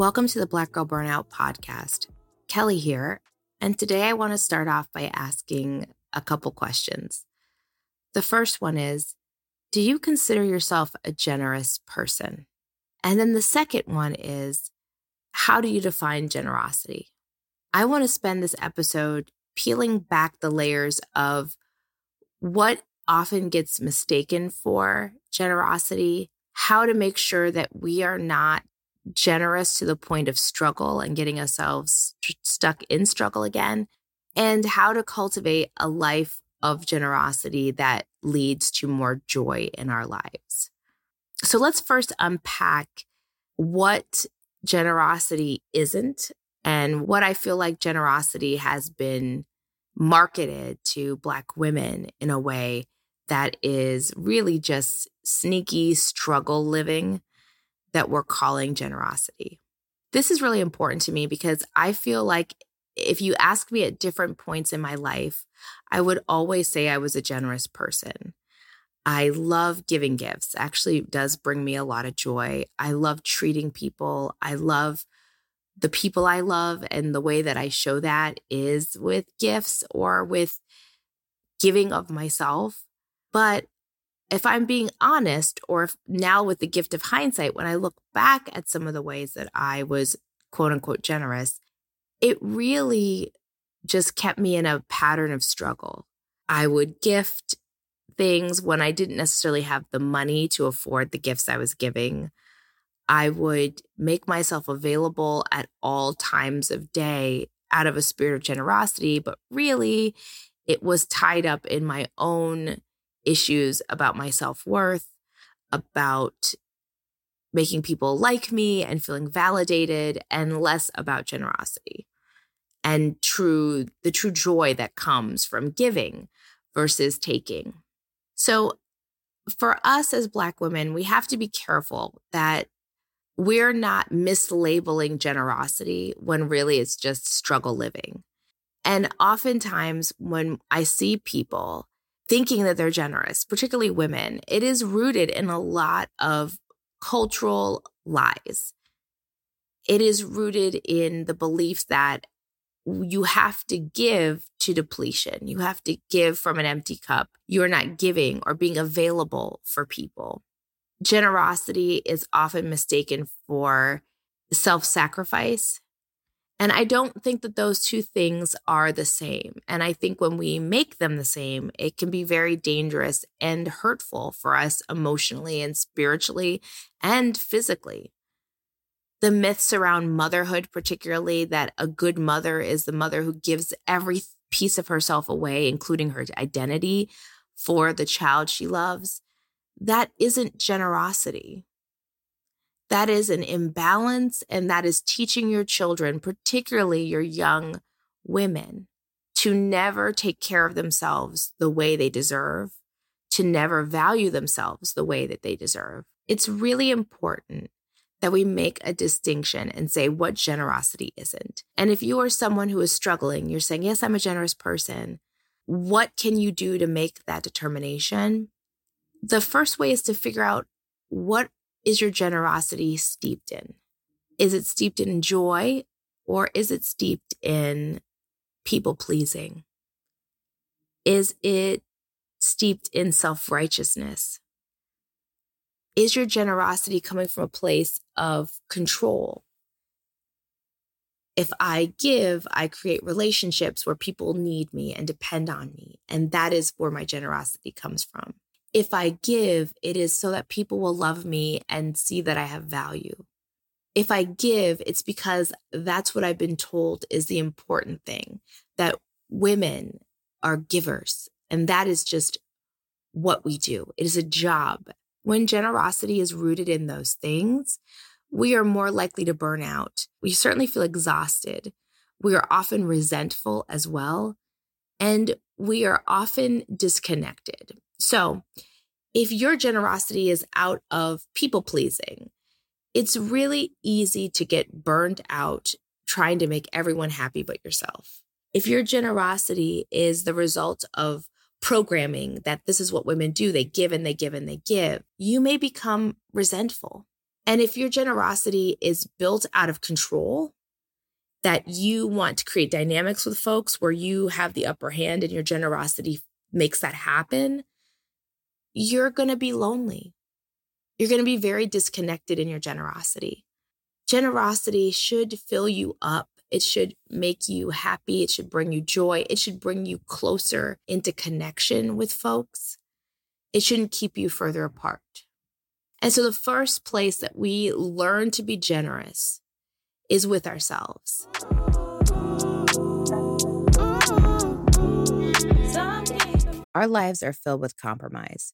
Welcome to the Black Girl Burnout podcast. Kelley here, and today I want to start off by asking a couple questions. The first one is Do you consider yourself a generous person? And then the second one is How do you define generosity? I want to spend this episode peeling back the layers of what often gets mistaken for generosity, how to make sure that we are not generous to the point of struggle and getting ourselves st- stuck in struggle again, and how to cultivate a life of generosity that leads to more joy in our lives. So let's first unpack what generosity isn't and what I feel like generosity has been marketed to Black women in a way that is really just sneaky struggle living that we're calling generosity. This is really important to me because I feel like if you ask me at different points in my life, I would always say I was a generous person. I love giving gifts. Actually, does bring me a lot of joy. I love treating people. I love the people I love and the way that I show that is with gifts or with giving of myself. But if I'm being honest, or if now with the gift of hindsight, when I look back at some of the ways that I was quote unquote generous, it really just kept me in a pattern of struggle. I would gift things when I didn't necessarily have the money to afford the gifts I was giving. I would make myself available at all times of day out of a spirit of generosity, but really it was tied up in my own issues about my self worth, about making people like me and feeling validated, and less about generosity and true the true joy that comes from giving versus taking. So for us as black women, we have to be careful that we're not mislabeling generosity when really it's just struggle living. And oftentimes when I see people thinking that they're generous, particularly women, it is rooted in a lot of cultural lies. It is rooted in the belief that you have to give to depletion. You have to give from an empty cup. You're not giving or being available for people. Generosity is often mistaken for self sacrifice and I don't think that those two things are the same. And I think when we make them the same, it can be very dangerous and hurtful for us emotionally and spiritually and physically. The myths around motherhood, particularly that a good mother is the mother who gives every piece of herself away, including her identity, for the child she loves, that isn't generosity. That is an imbalance, and that is teaching your children, particularly your young women, to never take care of themselves the way they deserve, to never value themselves the way that they deserve. It's really important that we make a distinction and say what generosity isn't. And if you are someone who is struggling, you're saying, Yes, I'm a generous person. What can you do to make that determination? The first way is to figure out what is your generosity steeped in? Is it steeped in joy or is it steeped in people pleasing? Is it steeped in self righteousness? Is your generosity coming from a place of control? If I give, I create relationships where people need me and depend on me. And that is where my generosity comes from if I give, it is so that people will love me and see that I have value. If I give, it's because that's what I've been told is the important thing that women are givers. And that is just what we do. It is a job. When generosity is rooted in those things, we are more likely to burn out. We certainly feel exhausted. We are often resentful as well. And we are often disconnected. So, if your generosity is out of people pleasing, it's really easy to get burned out trying to make everyone happy but yourself. If your generosity is the result of programming that this is what women do, they give and they give and they give, you may become resentful. And if your generosity is built out of control, that you want to create dynamics with folks where you have the upper hand and your generosity makes that happen, you're going to be lonely. You're going to be very disconnected in your generosity. Generosity should fill you up. It should make you happy. It should bring you joy. It should bring you closer into connection with folks. It shouldn't keep you further apart. And so, the first place that we learn to be generous is with ourselves. Our lives are filled with compromise.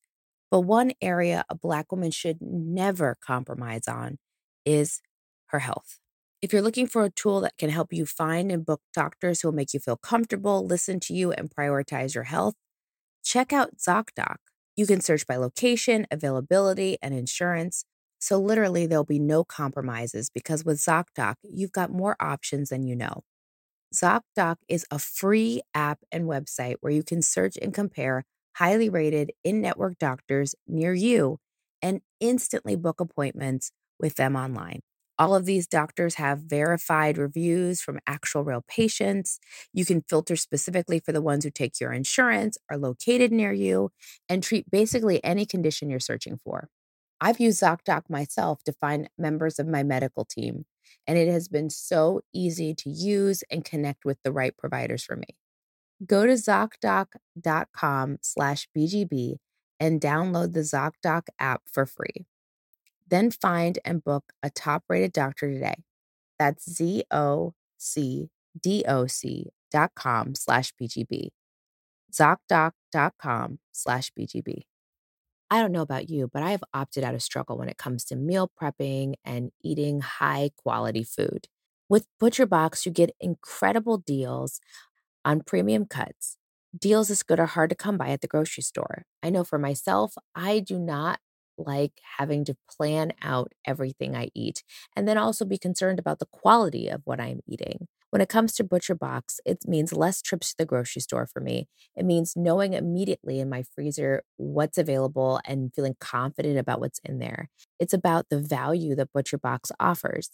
But one area a Black woman should never compromise on is her health. If you're looking for a tool that can help you find and book doctors who will make you feel comfortable, listen to you, and prioritize your health, check out ZocDoc. You can search by location, availability, and insurance. So, literally, there'll be no compromises because with ZocDoc, you've got more options than you know. ZocDoc is a free app and website where you can search and compare highly rated in network doctors near you and instantly book appointments with them online. All of these doctors have verified reviews from actual real patients. You can filter specifically for the ones who take your insurance, are located near you, and treat basically any condition you're searching for. I've used ZocDoc myself to find members of my medical team, and it has been so easy to use and connect with the right providers for me. Go to ZocDoc.com slash BGB and download the ZocDoc app for free. Then find and book a top rated doctor today. That's Z-O-C-D-O-C dot com slash BGB. ZocDoc.com slash BGB. I don't know about you, but I have opted out of struggle when it comes to meal prepping and eating high quality food. With ButcherBox, you get incredible deals on premium cuts. Deals this good are hard to come by at the grocery store. I know for myself, I do not like having to plan out everything I eat and then also be concerned about the quality of what I'm eating. When it comes to Butcher Box, it means less trips to the grocery store for me. It means knowing immediately in my freezer what's available and feeling confident about what's in there. It's about the value that Butcher Box offers.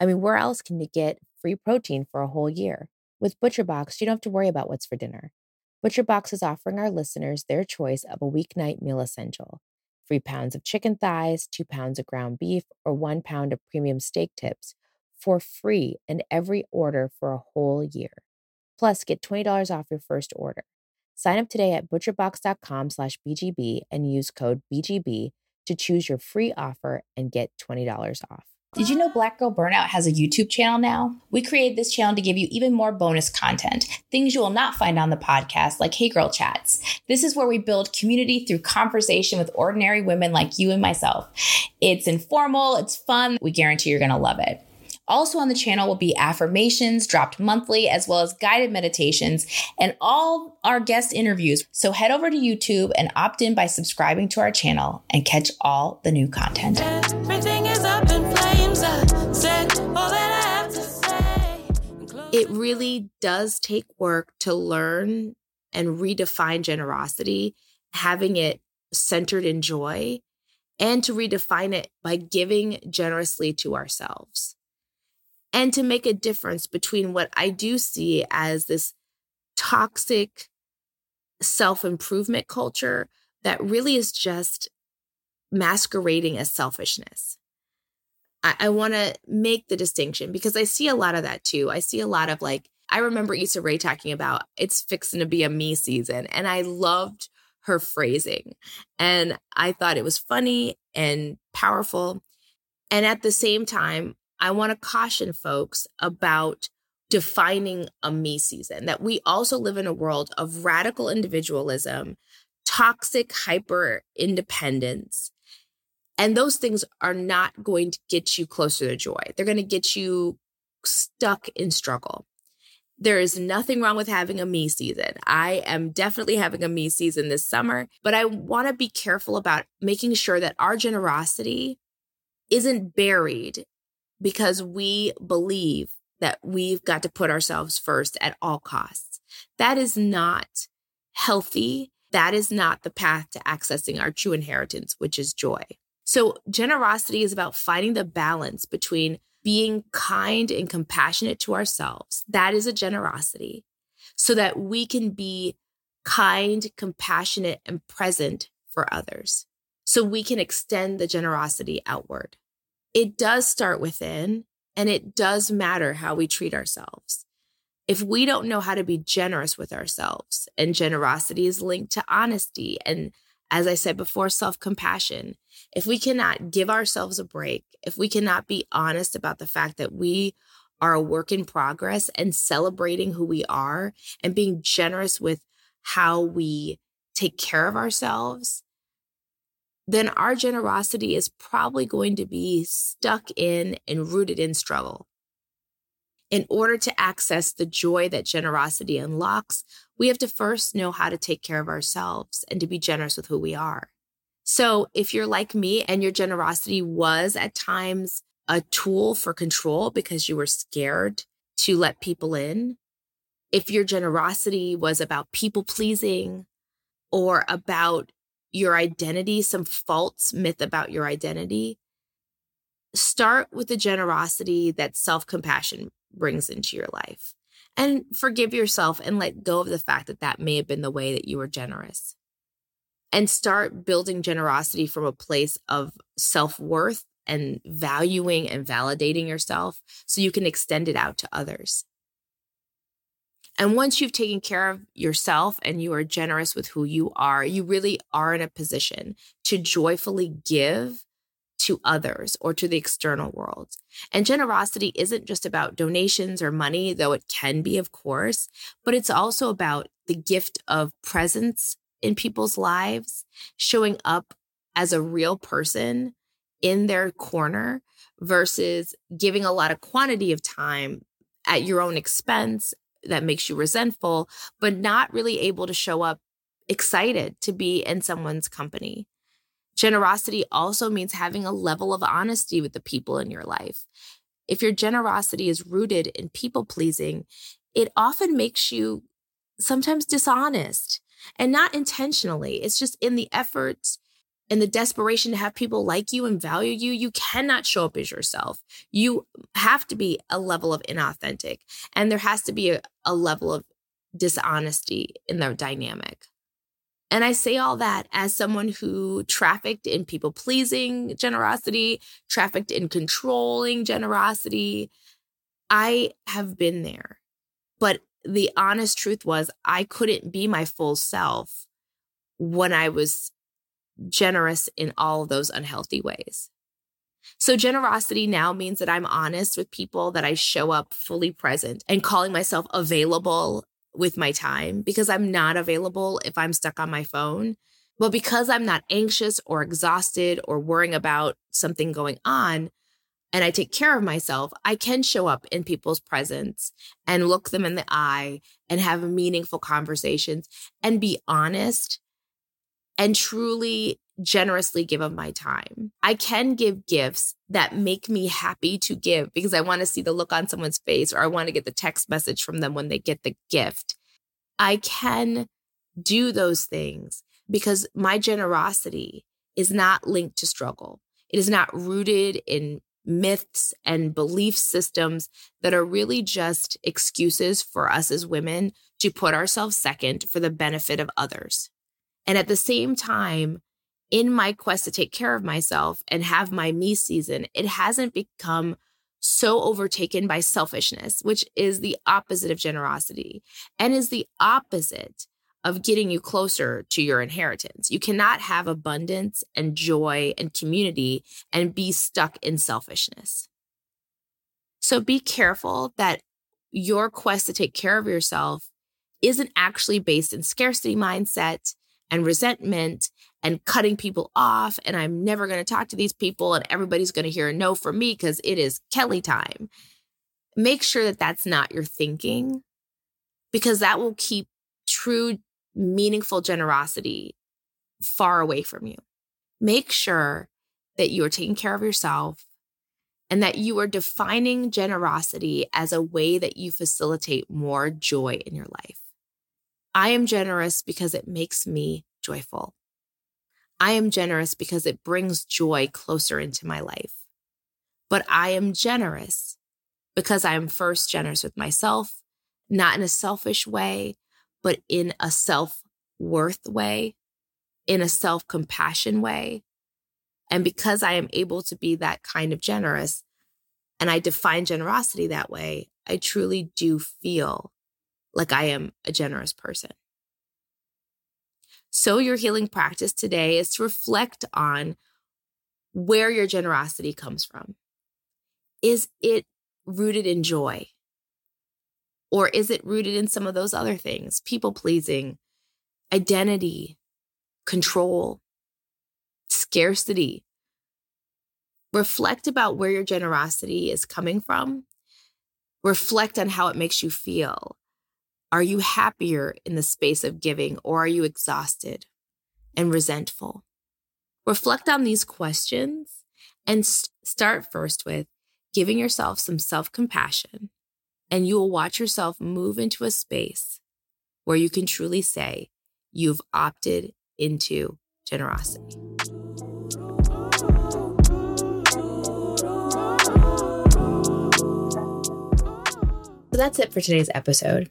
I mean, where else can you get free protein for a whole year? With ButcherBox, you don't have to worry about what's for dinner. ButcherBox is offering our listeners their choice of a weeknight meal essential three pounds of chicken thighs, two pounds of ground beef, or one pound of premium steak tips for free in every order for a whole year. Plus, get $20 off your first order. Sign up today at butcherbox.com slash BGB and use code BGB to choose your free offer and get $20 off. Did you know Black Girl Burnout has a YouTube channel now? We created this channel to give you even more bonus content, things you will not find on the podcast, like Hey Girl Chats. This is where we build community through conversation with ordinary women like you and myself. It's informal, it's fun. We guarantee you're going to love it. Also on the channel will be affirmations dropped monthly, as well as guided meditations and all our guest interviews. So head over to YouTube and opt in by subscribing to our channel and catch all the new content. It really does take work to learn and redefine generosity, having it centered in joy, and to redefine it by giving generously to ourselves. And to make a difference between what I do see as this toxic self improvement culture that really is just masquerading as selfishness. I, I want to make the distinction because I see a lot of that too. I see a lot of like, I remember Issa Rae talking about it's fixing to be a me season. And I loved her phrasing. And I thought it was funny and powerful. And at the same time, I want to caution folks about defining a me season, that we also live in a world of radical individualism, toxic hyper independence. And those things are not going to get you closer to joy. They're going to get you stuck in struggle. There is nothing wrong with having a me season. I am definitely having a me season this summer, but I want to be careful about making sure that our generosity isn't buried because we believe that we've got to put ourselves first at all costs. That is not healthy. That is not the path to accessing our true inheritance, which is joy. So, generosity is about finding the balance between being kind and compassionate to ourselves. That is a generosity so that we can be kind, compassionate, and present for others. So we can extend the generosity outward. It does start within and it does matter how we treat ourselves. If we don't know how to be generous with ourselves, and generosity is linked to honesty and as I said before, self compassion. If we cannot give ourselves a break, if we cannot be honest about the fact that we are a work in progress and celebrating who we are and being generous with how we take care of ourselves, then our generosity is probably going to be stuck in and rooted in struggle. In order to access the joy that generosity unlocks, we have to first know how to take care of ourselves and to be generous with who we are. So, if you're like me and your generosity was at times a tool for control because you were scared to let people in, if your generosity was about people pleasing or about your identity, some false myth about your identity, start with the generosity that self compassion brings into your life. And forgive yourself and let go of the fact that that may have been the way that you were generous. And start building generosity from a place of self worth and valuing and validating yourself so you can extend it out to others. And once you've taken care of yourself and you are generous with who you are, you really are in a position to joyfully give to others or to the external world. And generosity isn't just about donations or money, though it can be, of course, but it's also about the gift of presence in people's lives, showing up as a real person in their corner versus giving a lot of quantity of time at your own expense that makes you resentful, but not really able to show up excited to be in someone's company. Generosity also means having a level of honesty with the people in your life. If your generosity is rooted in people pleasing, it often makes you sometimes dishonest and not intentionally. It's just in the efforts and the desperation to have people like you and value you, you cannot show up as yourself. You have to be a level of inauthentic, and there has to be a, a level of dishonesty in the dynamic. And I say all that as someone who trafficked in people pleasing generosity, trafficked in controlling generosity. I have been there. But the honest truth was, I couldn't be my full self when I was generous in all of those unhealthy ways. So, generosity now means that I'm honest with people, that I show up fully present and calling myself available with my time because I'm not available if I'm stuck on my phone. But because I'm not anxious or exhausted or worrying about something going on, and I take care of myself, I can show up in people's presence and look them in the eye and have meaningful conversations and be honest and truly generously give of my time. I can give gifts that make me happy to give because I want to see the look on someone's face or I want to get the text message from them when they get the gift. I can do those things because my generosity is not linked to struggle. It is not rooted in myths and belief systems that are really just excuses for us as women to put ourselves second for the benefit of others. And at the same time, in my quest to take care of myself and have my me season, it hasn't become so overtaken by selfishness, which is the opposite of generosity and is the opposite of getting you closer to your inheritance. You cannot have abundance and joy and community and be stuck in selfishness. So be careful that your quest to take care of yourself isn't actually based in scarcity mindset and resentment and cutting people off and I'm never going to talk to these people and everybody's going to hear a no from me because it is Kelley time. Make sure that that's not your thinking because that will keep true meaningful generosity far away from you. Make sure that you are taking care of yourself and that you are defining generosity as a way that you facilitate more joy in your life. I am generous because it makes me joyful. I am generous because it brings joy closer into my life. But I am generous because I am first generous with myself, not in a selfish way, but in a self worth way, in a self compassion way. And because I am able to be that kind of generous and I define generosity that way, I truly do feel like I am a generous person. So, your healing practice today is to reflect on where your generosity comes from. Is it rooted in joy? Or is it rooted in some of those other things? People pleasing, identity, control, scarcity. Reflect about where your generosity is coming from. Reflect on how it makes you feel. Are you happier in the space of giving or are you exhausted and resentful? Reflect on these questions and st- start first with giving yourself some self compassion, and you will watch yourself move into a space where you can truly say, You've opted into generosity. So that's it for today's episode.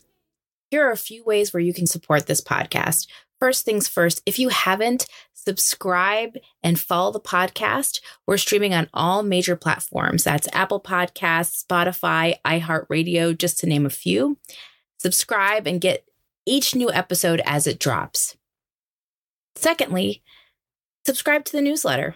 Here are a few ways where you can support this podcast. First things first, if you haven't, subscribe and follow the podcast. We're streaming on all major platforms. That's Apple Podcasts, Spotify, iHeartRadio, just to name a few. Subscribe and get each new episode as it drops. Secondly, subscribe to the newsletter.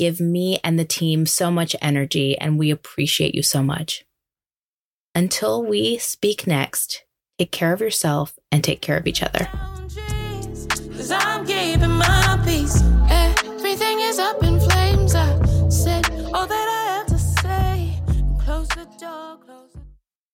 give me and the team so much energy, and we appreciate you so much. Until we speak next, take care of yourself and take care of each other. Everything is up in flames. I said all that I